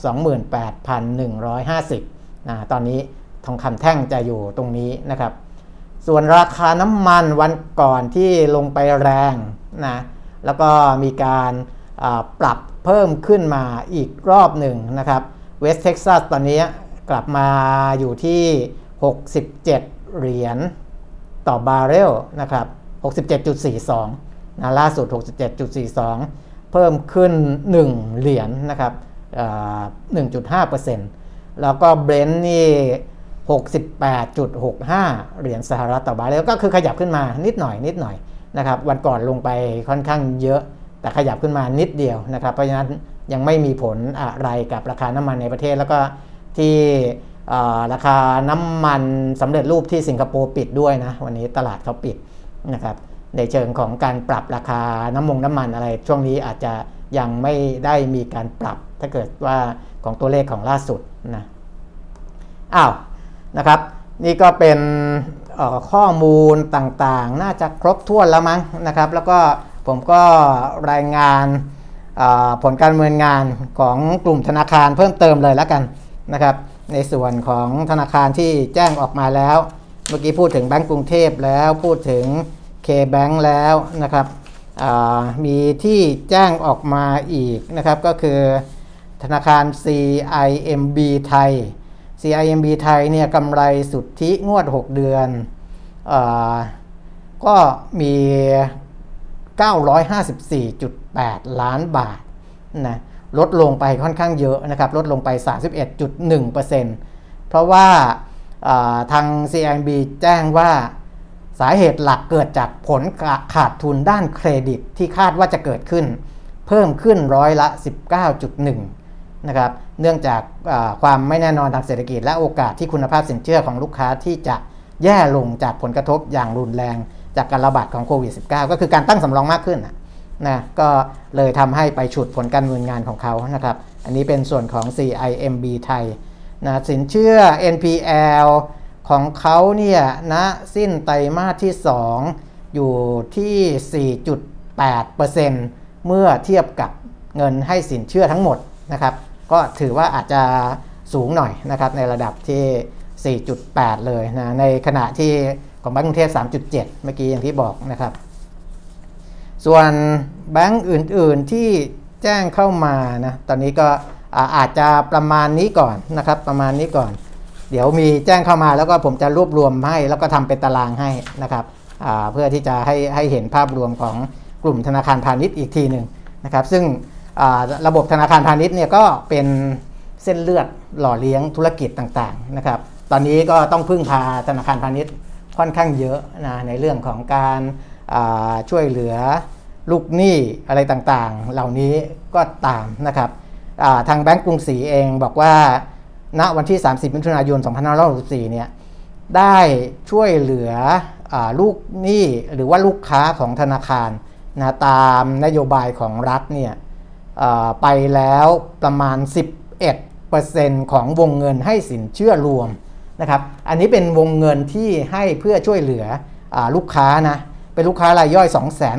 28,150นะตอนนี้ทองคำแท่งจะอยู่ตรงนี้นะครับ ส่วนราคาน้ำมันวันก่อนที่ลงไปแรงนะแล้วก็มีการปรับเพิ่มขึ้นมาอีกรอบหนึ่งนะครับเวสเท็กซัสตอนนี้กลับมาอยู่ที่ 67 เหรียญต่อบาร์เรลนะครับ 67.42 นะล่าสุด 67.42 เพิ่มขึ้น 1 เหรียญนนะครับ1.5%แล้วก็เบรนท์นี่ 68.65 เหรียญสหรัฐต่อบาร์เรลก็คือขยับขึ้นมานิดหน่อยนิดหน่อยนะครับวันก่อนลงไปค่อนข้างเยอะแต่ขยับขึ้นมานิดเดียวนะครับ เพราะฉะนั้นยังไม่มีผลอะไรกับราคาน้ำมันในประเทศแล้วก็ที่ ราคาน้ำมันสำเร็จรูปที่สิงคโปร์ปิดด้วยนะ วันนี้ตลาดเขาปิดนะครับในเชิงของการปรับราคาน้ำมงน้ำมันอะไร ช่วงนี้อาจจะยังไม่ได้มีการปรับ ถ้าเกิดว่าของตัวเลขของล่าสุดนะอ้าวนะครับนี่ก็เป็นข้อมูลต่างๆ น่าจะครบถ้วนแล้วมั้งนะครับ แล้วก็ผมก็รายงานผลการเมืองงานของกลุ่มธนาคารเพิ่มเติมเลยแล้วกันนะครับ ในส่วนของธนาคารที่แจ้งออกมาแล้ว เมื่อกี้พูดถึงแบงก์กรุงเทพแล้วพูดถึง K-Bank แล้วนะครับมีที่แจ้งออกมาอีกนะครับก็คือธนาคาร CIMB ไทย CIMB ไทยเนี่ยกำไรสุทธิงวด 6 เดือนอก็มี 954.8 ล้านบาทนะ ลดลงไปค่อนข้างเยอะนะครับ ลดลงไป 31.1%เพราะว่าทาง CIMB แจ้งว่าสาเหตุหลักเกิดจากผลขาดทุนด้านเครดิตที่คาดว่าจะเกิดขึ้น เพิ่มขึ้นร้อยละ 19.1 นะครับ เนื่องจากความไม่แน่นอนทางเศรษฐกิจและโอกาสที่คุณภาพสินเชื่อของลูกค้าที่จะแย่ลงจากผลกระทบอย่างรุนแรงจากการระบาดของโควิด -19 ก็คือการตั้งสำรองมากขึ้นนะ ก็เลยทำให้ไปฉุดผลการเนินงานของเขานะครับ อันนี้เป็นส่วนของ CIMB ไทยนะสินเชื่อ NPL ของเขาเนี่ยนะสิ้นไตรมาสที่ 2 อยู่ที่ 4.8%เมื่อเทียบกับเงินให้สินเชื่อทั้งหมดนะครับ ก็ถือว่าอาจจะสูงหน่อยนะครับในระดับที่ 4.8 เลยนะในขณะที่ของบงกรุงเทพ3.7 เมื่อกี้อย่างที่บอกนะครับ ส่วนแบงก์อื่นๆที่แจ้งเข้ามานะ ตอนนี้ก็อาจจะประมาณนี้ก่อนนะครับ ประมาณนี้ก่อน เดี๋ยวมีแจ้งเข้ามาแล้วก็ผมจะรวบรวมให้ แล้วก็ทำเป็นตารางให้นะครับเพื่อที่จะให้ให้เห็นภาพรวมของกลุ่มธนาคารพาณิชย์อีกทีหนึ่งนะครับ ซึ่งระบบธนาคารพาณิชย์เนี่ยก็เป็นเส้นเลือดหล่อเลี้ยงธุรกิจต่างๆนะครับ ตอนนี้ก็ต้องพึ่งพาธนาคารพาณิชย์ค่อนข้างเยอะนะในเรื่องของการ ช่วยเหลือลูกหนี้อะไรต่างๆ เหล่านี้ก็ตามนะครับทางแบงก์กรุงศรีเองบอกว่า ณวันที่ 30 มิถุนายน 2564 เนี่ยได้ช่วยเหลืออลูกหนี้หรือว่าลูกค้าของธนาคารนะตามนโยบายของรัฐเนี่ยไปแล้วประมาณ 11%ของวงเงินให้สินเชื่อรวมนะครับ อันนี้เป็นวงเงินที่ให้เพื่อช่วยเหลืออลูกค้านะ เป็นลูกค้ารายย่อย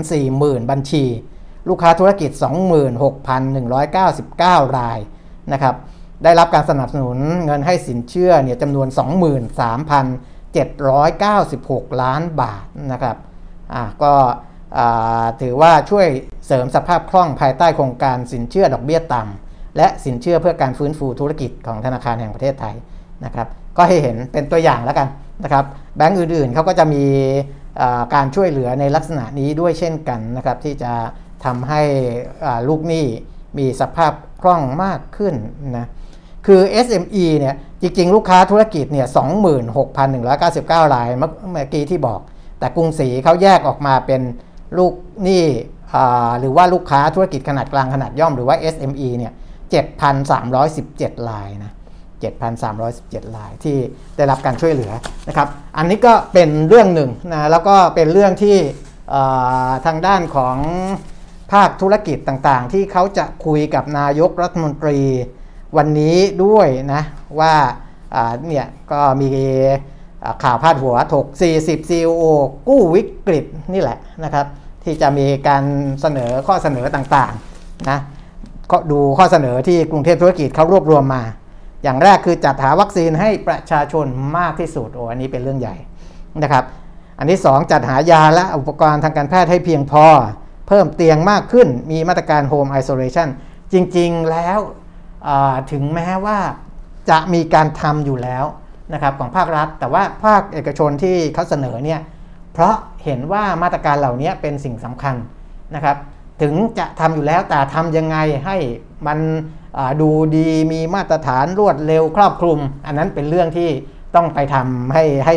240,000 บัญชี ลูกค้าธุรกิจ 26,199 รายนะครับได้รับการสนับสนุนเงินให้สินเชื่อเนี่ยจำนวน 23,796 ล้านบาทนะครับอ่าก็ถือว่าช่วยเสริมสภาพคล่องภายใต้โครงการสินเชื่อดอกเบี้ยต่ำและสินเชื่อเพื่อการฟื้นฟูธุรกิจของธนาคารแห่งประเทศไทยนะครับก็ให้เห็นเป็นตัวอย่างแล้วกันนะครับแบงก์อื่นๆเขาก็จะมี การช่วยเหลือในลักษณะนี้ด้วยเช่นกันนะครับ ที่จะทำให้ลูกหนี้มีสภาพคล่องมากขึ้นนะคือ SME เนี่ยจริง ๆ ลูกค้าธุรกิจเนี่ย26,199 รายเมื่อกี้ที่บอก แต่กรุงศรีเขาแยกออกมาเป็นลูกหนี้หรือว่าลูกค้าธุรกิจขนาดกลางขนาดย่อมหรือว่า SME เนี่ย7,317 รายนะ 7,317รายที่ได้รับการช่วยเหลือนะครับ อันนี้ก็เป็นเรื่องหนึ่งนะแล้วก็เป็นเรื่องที่ทางด้านของภาคธุรกิจต่างๆ ที่เขาจะคุยกับนายกรัฐมนตรีวันนี้ด้วยนะว่าเนี่ยก็มีข่าวพาดหัวถก 40 CEO กู้วิกฤตนี่แหละนะครับ ที่จะมีการเสนอข้อเสนอต่างๆนะก็ดูข้อเสนอที่กรุงเทพธุรกิจเขารวบรวมมา อย่างแรกคือจัดหาวัคซีนให้ประชาชนมากที่สุดโอ้อันนี้เป็นเรื่องใหญ่นะครับ อันที่ 2 จัดหายาและอุปกรณ์ทางการแพทย์ให้เพียงพอ เพิ่มเตียงมากขึ้นมีมาตรการโฮมไอโซเลชันจริงๆแล้วถึงแม้ว่าจะมีการทำอยู่แล้วนะครับของภาครัฐ แต่ว่าภาคเอกชนที่เขาเสนอเนี่ยเพราะเห็นว่ามาตรการเหล่านี้เป็นสิ่งสำคัญนะครับ ถึงจะทำอยู่แล้วแต่ทำยังไงให้มัน ดูดีมีมาตรฐานรวดเร็วครอบคลุม อันนั้นเป็นเรื่องที่ต้องไปทำให้ให้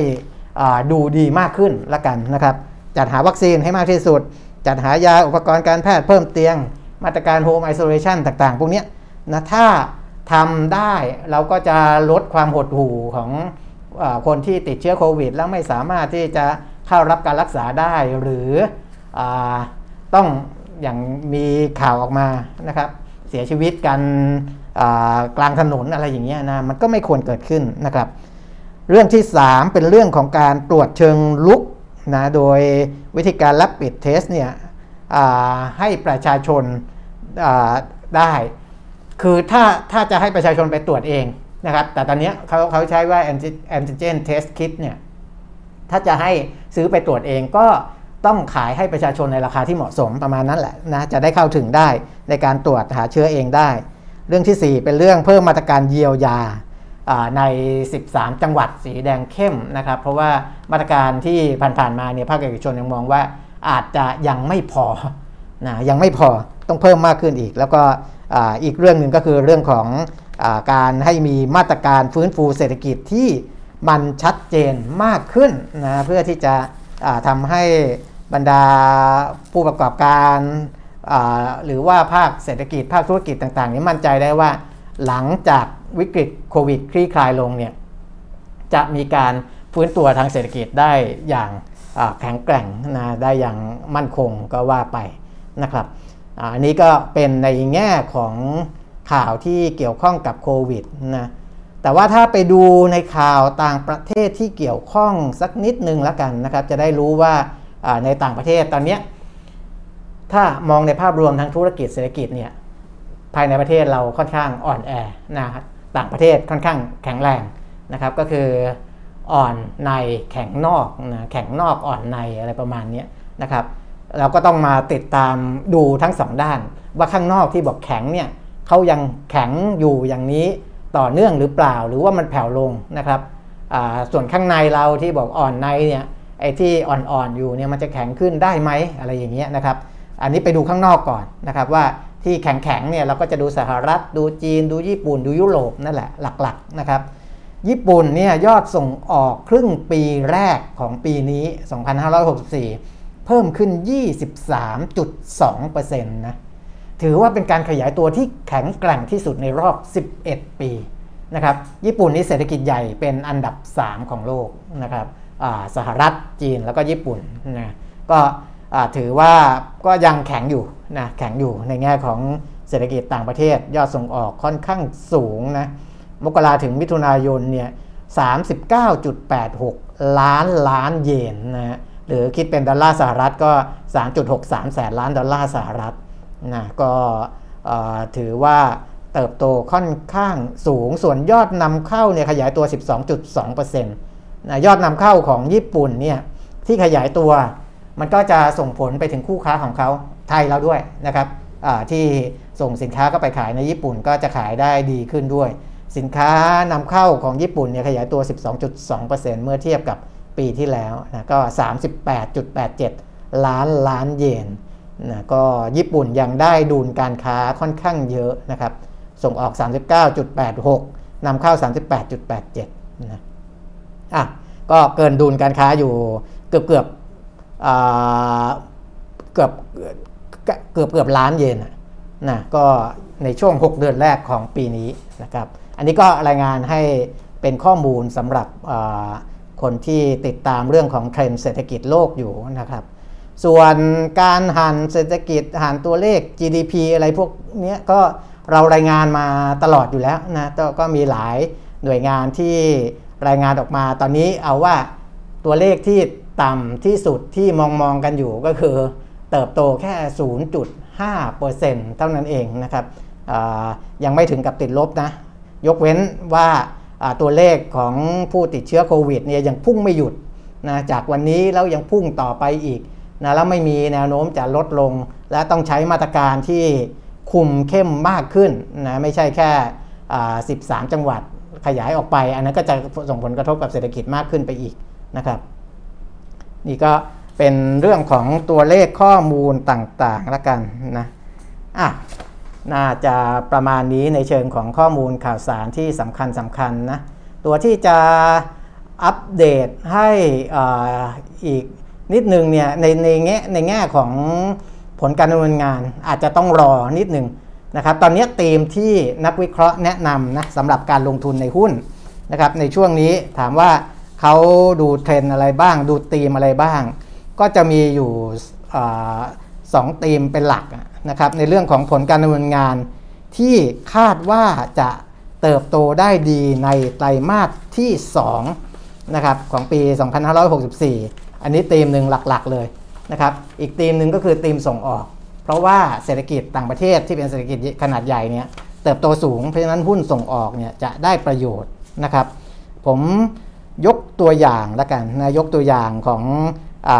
ดูดีมากขึ้นละกันนะครับ จัดหาวัคซีนให้มากที่สุด จัดหายาอุปกรณ์การแพทย์เพิ่มเตียง มาตรการโฮมไอโซเลชันต่างๆ พวกนี้นะถ้าทำได้เราก็จะลดความหดหู่ของอคนที่ติดเชื้อโควิด แล้วไม่สามารถที่จะเข้ารับการรักษาได้หรืออต้องอย่างมีข่าวออกมานะครับ เสียชีวิตกันกลางถนนอะไรอย่างเงี้ยนะมันก็ไม่ควรเกิดขึ้นนะครับ เรื่องที่ 3 เป็นเรื่องของการตรวจเชิงลุกนะโดยวิธีการรับปิดเทสเนี่ยให้ประชาชนได้ คือถ้าถ้าจะให้ประชาชนไปตรวจเองนะครับ แต่ตอนนี้เขาเขาใช้ว่า antigen test kit เนี่ยถ้าจะให้ซื้อไปตรวจเองก็ ต้องขายให้ประชาชนในราคาที่เหมาะสมประมาณนั้นแหละนะจะได้เข้าถึงได้ในการตรวจหาเชื้อเองได้ เรื่องที่ 4 เป็นเรื่องเพิ่มมาตรการเยียวยาใน 13 จังหวัดสีแดงเข้มนะครับ เพราะว่ามาตรการที่ผ่านๆมาเนี่ยภาคเอกชนยังมองว่าอาจจะยังไม่พอนะยังไม่พอต้องเพิ่มมากขึ้นอีก แล้วก็อีกเรื่องหนึ่งก็คือเรื่องของอการให้มีมาตรการฟื้นฟูเศรษฐกิจที่มันชัดเจนมากขึ้นนะเพื่อที่จะทำให้ บรรดาผู้ประกอบการหรือว่าภาคเศรษฐกิจภาคธุรกิจต่างๆนี้มั่นใจได้ว่า หลังจากวิกฤตโควิดคลี่คลายลงเนี่ยจะมีการฟื้นตัวทางเศรษฐกิจได้อย่างแข็งแกร่งนะได้อย่างมั่นคงก็ว่าไปนะครับอันนี้ก็เป็นในแง่ของข่าวที่เกี่ยวข้องกับโควิดนะแต่ว่าถ้าไปดูในข่าวต่างประเทศที่เกี่ยวข้องสักนิดนึงแล้วกันนะครับ จะได้รู้ว่า ในต่างประเทศตอนนี้ถ้ามองในภาพรวมทางธุรกิจเศรษฐกิจเนี่ยภายในประเทศเราค่อนข้างอ่อนแอนะครับต่างประเทศค่อนข้างแข็งแรงนะครับก็คืออ่อนในแข็งนอกนะแข็งนอกอ่อนในอะไรประมาณนี้นะครับเราก็ต้องมาติดตามดูทั้งสองด้าน ว่าข้างนอกที่บอกแข็งเนี่ยเขายังแข็งอยู่อย่างนี้ต่อเนื่องหรือเปล่า หรือว่ามันแผ่วลงนะครับส่วนข้างในเราที่บอกอ่อนในเนี่ย ไอ้ที่อ่อนๆอยู่เนี่ยมันจะแข็งขึ้นได้ไหมอะไรอย่างเงี้ยนะครับ อันนี้ไปดูข้างนอกก่อนนะครับว่าที่แข็งๆเนี่ยเราก็จะดูสหรัฐดูจีน ดูญี่ปุ่น ดูยุโรปนั่นแหละหลักๆนะครับ ญี่ปุ่นเนี่ยยอดส่งออกครึ่งปีแรกของปีนี้ 2564 เพิ่มขึ้น 23.2%นะถือว่าเป็นการขยายตัวที่แข็งแกร่งที่สุดในรอบ 11 ปีนะครับ ญี่ปุ่นนี่เศรษฐกิจใหญ่เป็นอันดับ 3 ของโลกนะครับ สหรัฐจีนแล้วก็ญี่ปุ่นนะก็ถือว่าก็ยังแข็งอยู่นะแข็งอยู่ในแง่ของเศรษฐกิจต่างประเทศ ยอดส่งออกค่อนข้างสูงนะมกราถึงมิถุนายนเนี่ย39.86 ล้านล้านเยนนะหรือคิดเป็นดอลลาร์สหรัฐก็ 3.63 แสนล้านดอลลาร์สหรัฐนะก็ถือว่าเติบโตค่อนข้างสูงส่วนยอดนำเข้าเนี่ยขยายตัว 12.2% นะยอดนำเข้าของญี่ปุ่นเนี่ยที่ขยายตัว มันก็จะส่งผลไปถึงคู่ค้าของเขาไทยเราด้วยนะครับที่ส่งสินค้าก็ไปขายในญี่ปุ่นก็จะขายได้ดีขึ้นด้วย สินค้านำเข้าของญี่ปุ่นเนี่ยขยายตัว 12.2%เมื่อเทียบกับปีที่แล้วนะก็ 38.87 ล้านล้านเยนนะก็ญี่ปุ่นยังได้ดุลการค้าค่อนข้างเยอะนะครับ ส่งออก 39.86นำเข้า 38.87นะ อะก็เกินดุลการค้าอยู่เกือบเกือบเกือบเกือบเกือบล้านเยนนะก็ในช่วง 6 เดือนแรกของปีนี้นะครับ อันนี้ก็รายงานให้เป็นข้อมูลสำหรับคนที่ติดตามเรื่องของเทรนด์เศรษฐกิจโลกอยู่นะครับ ส่วนการหันเศรษฐกิจหันตัวเลข GDP อะไรพวกนี้ก็เรารายงานมาตลอดอยู่แล้วนะก็มีหลายหน่วยงานที่ รายงานออกมา ตอนนี้เอาว่าตัวเลขที่ต่ำที่สุดที่มองมองกันอยู่ก็คือเติบโตแค่ 0.5%เท่านั้นเองนะครับยังไม่ถึงกับติดลบนะ ยกเว้นว่าตัวเลขของผู้ติดเชื้อโควิดเนี่ยยังพุ่งไม่หยุดนะจากวันนี้แล้วยังพุ่งต่อไปอีกนะแล้วไม่มีแนวโน้มจะลดลง และต้องใช้มาตรการที่คุมเข้มมากขึ้นนะไม่ใช่แค่ 13 จังหวัด ขยายออกไป อันนั้นก็จะส่งผลกระทบกับเศรษฐกิจมากขึ้นไปอีกนะครับ นี่ก็เป็นเรื่องของตัวเลขข้อมูลต่างๆแล้วกันนะอะน่าจะประมาณนี้ในเชิงของข้อมูลข่าวสารที่สำคัญสำคัญนะตัวที่จะอัปเดตให้ออีกนิดนึงเนี่ยในในแง่ในแง่ของผลการดำเนินงานอาจจะต้องรอนิดหนึ่ง นะครับตอนนี้ธีมที่นักวิเคราะห์แนะนำนะสำหรับการลงทุนในหุ้นนะครับในช่วงนี้ถามว่าเขาดูเทรนอะไรบ้าง ดูธีมอะไรบ้าง ก็จะมีอยู่สองธีมเป็นหลักนะครับในเรื่องของผลการดำเนินงาน ที่คาดว่าจะเติบโตได้ดีในไตรมาสที่2นะครับของปี 2564 อันนี้ธีมหนึ่งหลักๆเลยนะครับอีกธีมหนึ่งก็คือธีมส่งออก เพราะว่าเศรษฐกิจต่างประเทศที่เป็นเศรษฐกิจขนาดใหญ่เนี่ยเติบโตสูง เพราะฉะนั้นหุ้นส่งออกเนี่ยจะได้ประโยชน์นะครับ ผมยกตัวอย่างละกันนะยกตัวอย่างของอ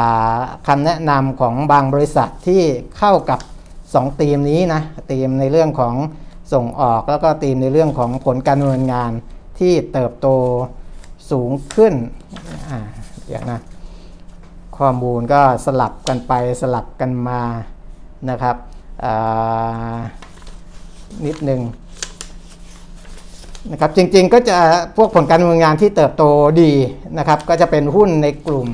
คำแนะนำของบางบริษัทที่เข้ากับ2ธีมนี้นะธีมในเรื่องของส่งออกแล้วก็ธีมในเรื่องของผลการดำเนินงานที่เติบโตสูงขึ้นอ่าเดี๋ยวนะข้อมูลก็สลับกันไปสลับกันมา นะครับนิดหนึ่งนะครับจริงๆก็จะพวกผลการดำเนินงานที่เติบโตดีนะครับ ก็จะเป็นหุ้นในกลุ่ม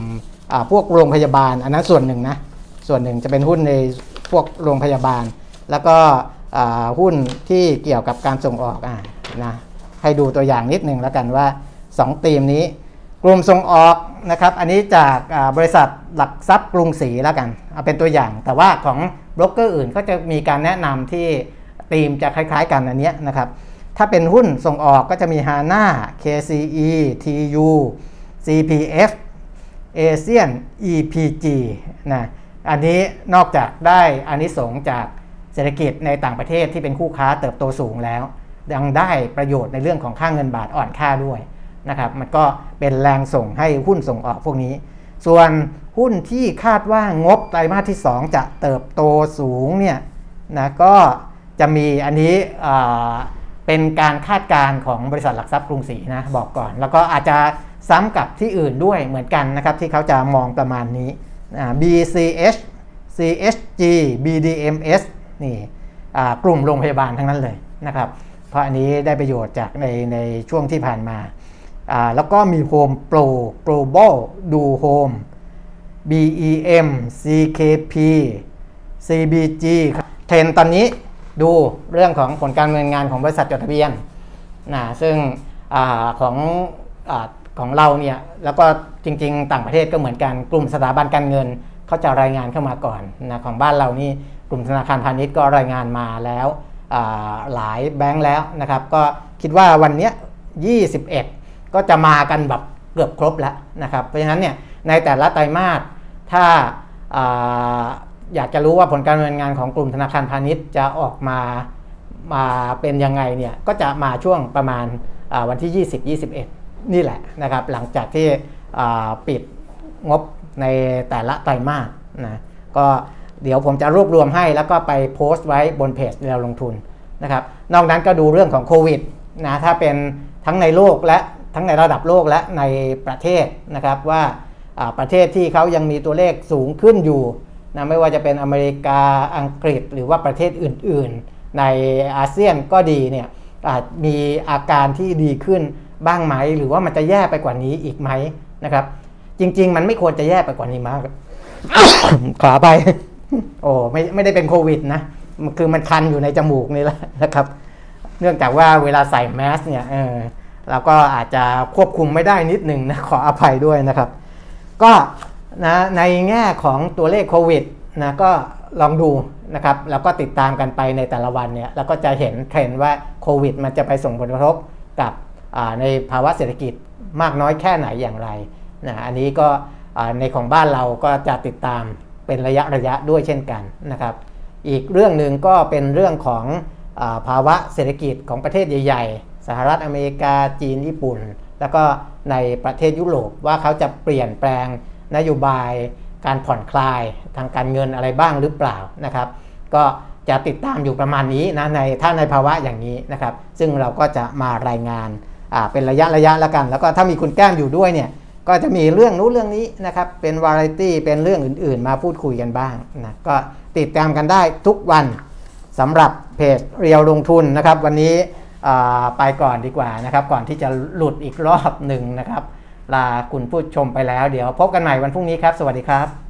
พวกโรงพยาบาล อันนั้นส่วนหนึ่งนะส่วนหนึ่งจะเป็นหุ้นในพวกโรงพยาบาล แล้วก็หุ้นที่เกี่ยวกับการส่งออกอนะให้ดูตัวอย่างนิดหนึ่งแล้วกันว่า 2 ธีมนี้ กลุ่มส่งออกนะครับ อันนี้จากบริษัทหลักทรัพย์กรุงศรีแล้วกันเอาเป็นตัวอย่าง แต่ว่าของบล็อกเกอร์อื่นก็จะมีการแนะนำที่ธีมจะคล้ายๆกันอันนี้นะครับ ถ้าเป็นหุ้นส่งออกก็จะมี HANA KCE TU CPF ASEAN EPG นะ อันนี้นอกจากได้อานิสงจากเศรษฐกิจในต่างประเทศที่เป็นคู่ค้าเติบโตสูงแล้ว ยังได้ประโยชน์ในเรื่องของค่างเงินบาทอ่อนค่าด้วย นะครับมันก็เป็นแรงส่งให้หุ้นส่งออกพวกนี้ ส่วนหุ้นที่คาดว่างบไตรมาสที่ 2 จะเติบโตสูงเนี่ยนะก็จะมีอันนี้เป็นการคาดการณ์ของบริษัทหลักทรัพย์กรุงศรีนะบอกก่อน แล้วก็อาจจะซ้ำกับที่อื่นด้วยเหมือนกันนะครับที่เขาจะมองประมาณนี้ BCH CHG BDMS นี่กลุ่มโรงพยาบาลทั้งนั้นเลยนะครับ เพราะอันนี้ได้ประโยชน์จากในในช่วงที่ผ่านมา แล้วก็มี Home Pro Global Do Home BEM CKP CBG เทรนตอนนี้ดูเรื่องของผลการดำเนินงานของบริษัทจดทะเบียนนะซึ่งอของอของเราเนี่ย แล้วก็จริง ๆ ต่างประเทศก็เหมือนกัน กลุ่มสถาบันการเงินเขาจะรายงานเข้ามาก่อนนะของบ้านเรานี่กลุ่มธนาคารพาณิชย์ก็รายงานมาแล้วหลายแบงค์แล้วนะครับ ก็คิดว่าวันนี้ 21 ก็จะมากันแบบเกือบครบแล้วนะครับ เพราะฉะนั้นเนี่ยในแต่ละไตรมาสถ้าอยากจะรู้ว่าผลการดำเนินงานของกลุ่มธนาคารพาณิชย์จะออกมามาเป็นยังไงเนี่ยก็จะมาช่วงประมาณวันที่ 20-21 นี่แหละนะครับ หลังจากที่ปิดงบในแต่ละไตรมาสนะก็เดี๋ยวผมจะรวบรวมให้แล้วก็ไปโพสต์ไว้บนเพจเราลงทุนนะครับ นอกนั้นก็ดูเรื่องของโควิดนะถ้าเป็นทั้งในโลกและ ทั้งในระดับโลกและในประเทศนะครับว่าประเทศที่เขายังมีตัวเลขสูงขึ้นอยู่นะไม่ว่าจะเป็นอเมริกาอังกฤษหรือว่าประเทศอื่น ๆ ในอาเซียนก็ดีเนี่ยอาจมีอาการที่ดีขึ้นบ้างไหม หรือว่ามันจะแย่ไปกว่านี้อีกไหมนะครับ จริง ๆ มันไม่ควรจะแย่ไปกว่านี้มากขอไป โอ้ไม่ไม่ได้เป็นโควิดนะคือมันคันอยู่ในจมูกนี่แหละนะครับ เนื่องจากว่าเวลาใส่แมสเนี่ยเออ เราก็อาจจะควบคุมไม่ได้นิดหนึ่งนะขออภัยด้วยนะครับ ก็นะในแง่ของตัวเลขโควิดนะก็ลองดูนะครับแล้วก็ติดตามกันไปในแต่ละวันเนี่ยแล้วก็จะเห็นเทรนด์ว่าโควิด มันจะไปส่งผลกระทบกับในภาวะเศรษฐกิจมากน้อยแค่ไหนอย่างไรนะอันนี้ก็ในของบ้านเราก็จะติดตามเป็นระยะระยะด้วยเช่นกันนะครับ อีกเรื่องหนึ่งก็เป็นเรื่องของอภาวะเศรษฐกิจของประเทศใหญ่ๆ สหรัฐอเมริกาจีนญี่ปุ่น แล้วก็ในประเทศยุโรปว่าเขาจะเปลี่ยนแปลงนโยบายการผ่อนคลายทางการเงินอะไรบ้างหรือเปล่านะครับ ก็จะติดตามอยู่ประมาณนี้นะในถ้าในภาวะอย่างนี้นะครับ ซึ่งเราก็จะมารายงานเป็นระยะระยะแล้วกัน แล้วก็ถ้ามีคุณแก้มอยู่ด้วยเนี่ยก็จะมีเรื่องนู้นเรื่องนี้นะครับ เป็นวาไรตี้เป็นเรื่องอื่น ๆ มาพูดคุยกันบ้างนะก็ติดตามกันได้ทุกวันสำหรับเพจเรียวลงทุนนะครับ วันนี้ ไปก่อนดีกว่านะครับ ก่อนที่จะหลุดอีกรอบหนึ่งนะครับ ลาคุณผู้ชมไปแล้วเดี๋ยวพบกันใหม่วันพรุ่งนี้ครับ สวัสดีครับ